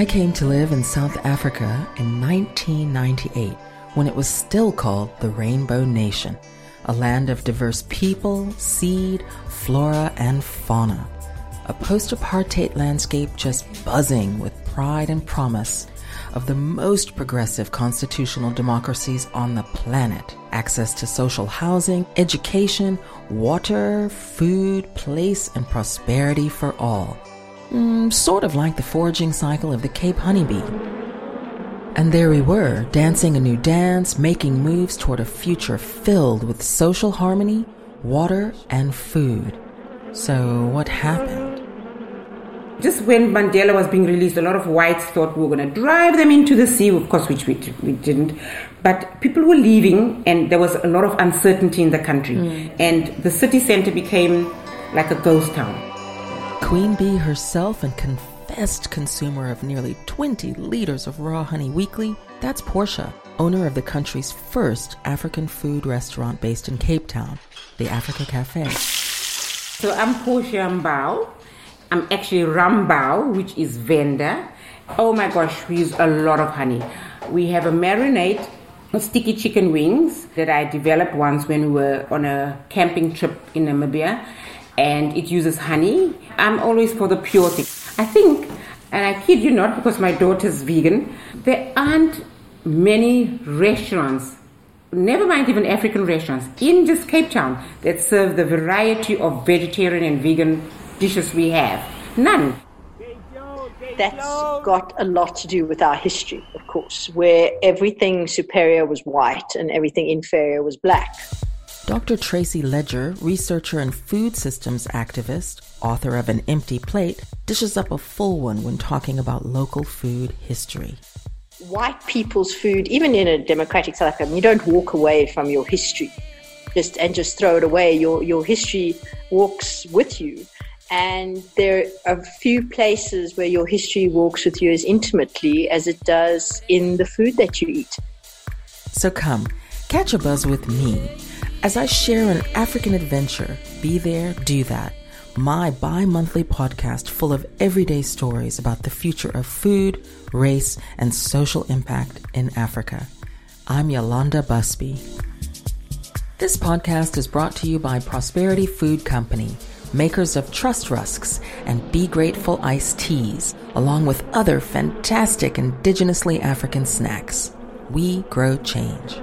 I came to live in South Africa in 1998 when it was still called the Rainbow Nation, a land of diverse people, seed, flora, and fauna. A post apartheid landscape just buzzing with pride and promise of the most progressive constitutional democracies on the planet. Access to social housing, education, water, food, place, and prosperity for all. Mm, sort of like the foraging cycle of the Cape honeybee. And there we were, dancing a new dance, making moves toward a future filled with social harmony, water, and food. So, what happened? Just when Mandela was being released, a lot of whites thought we were going to drive them into the sea, of course, which we, we didn't. But people were leaving, and there was a lot of uncertainty in the country. Mm. And the city center became like a ghost town. Queen Bee herself and confessed consumer of nearly 20 liters of raw honey weekly, that's Portia, owner of the country's first African food restaurant based in Cape Town, the Africa Cafe. So I'm Portia Mbau. I'm actually Rambao, which is Venda. Oh my gosh, we use a lot of honey. We have a marinade sticky chicken wings that I developed once when we were on a camping trip in Namibia, and it uses honey. I'm always for the pure thing. I think, and I kid you not because my daughter's vegan, there aren't many restaurants never mind even African restaurants, in just Cape Town that serve the variety of vegetarian and vegan dishes we have. None. That's got a lot to do with our history, of course, where everything superior was white and everything inferior was black. Dr. Tracy Ledger, researcher and food systems activist, author of An Empty Plate, dishes up a full one when talking about local food history. White people's food, even in a democratic South Africa, you don't walk away from your history just and just throw it away. Your your history walks with you. And there are a few places where your history walks with you as intimately as it does in the food that you eat. So come, catch a buzz with me as I share an African adventure. Be there, do that. My bi monthly podcast full of everyday stories about the future of food, race, and social impact in Africa. I'm Yolanda Busby. This podcast is brought to you by Prosperity Food Company makers of Trust Rusks and Be Grateful iced teas, along with other fantastic indigenously African snacks. We grow change.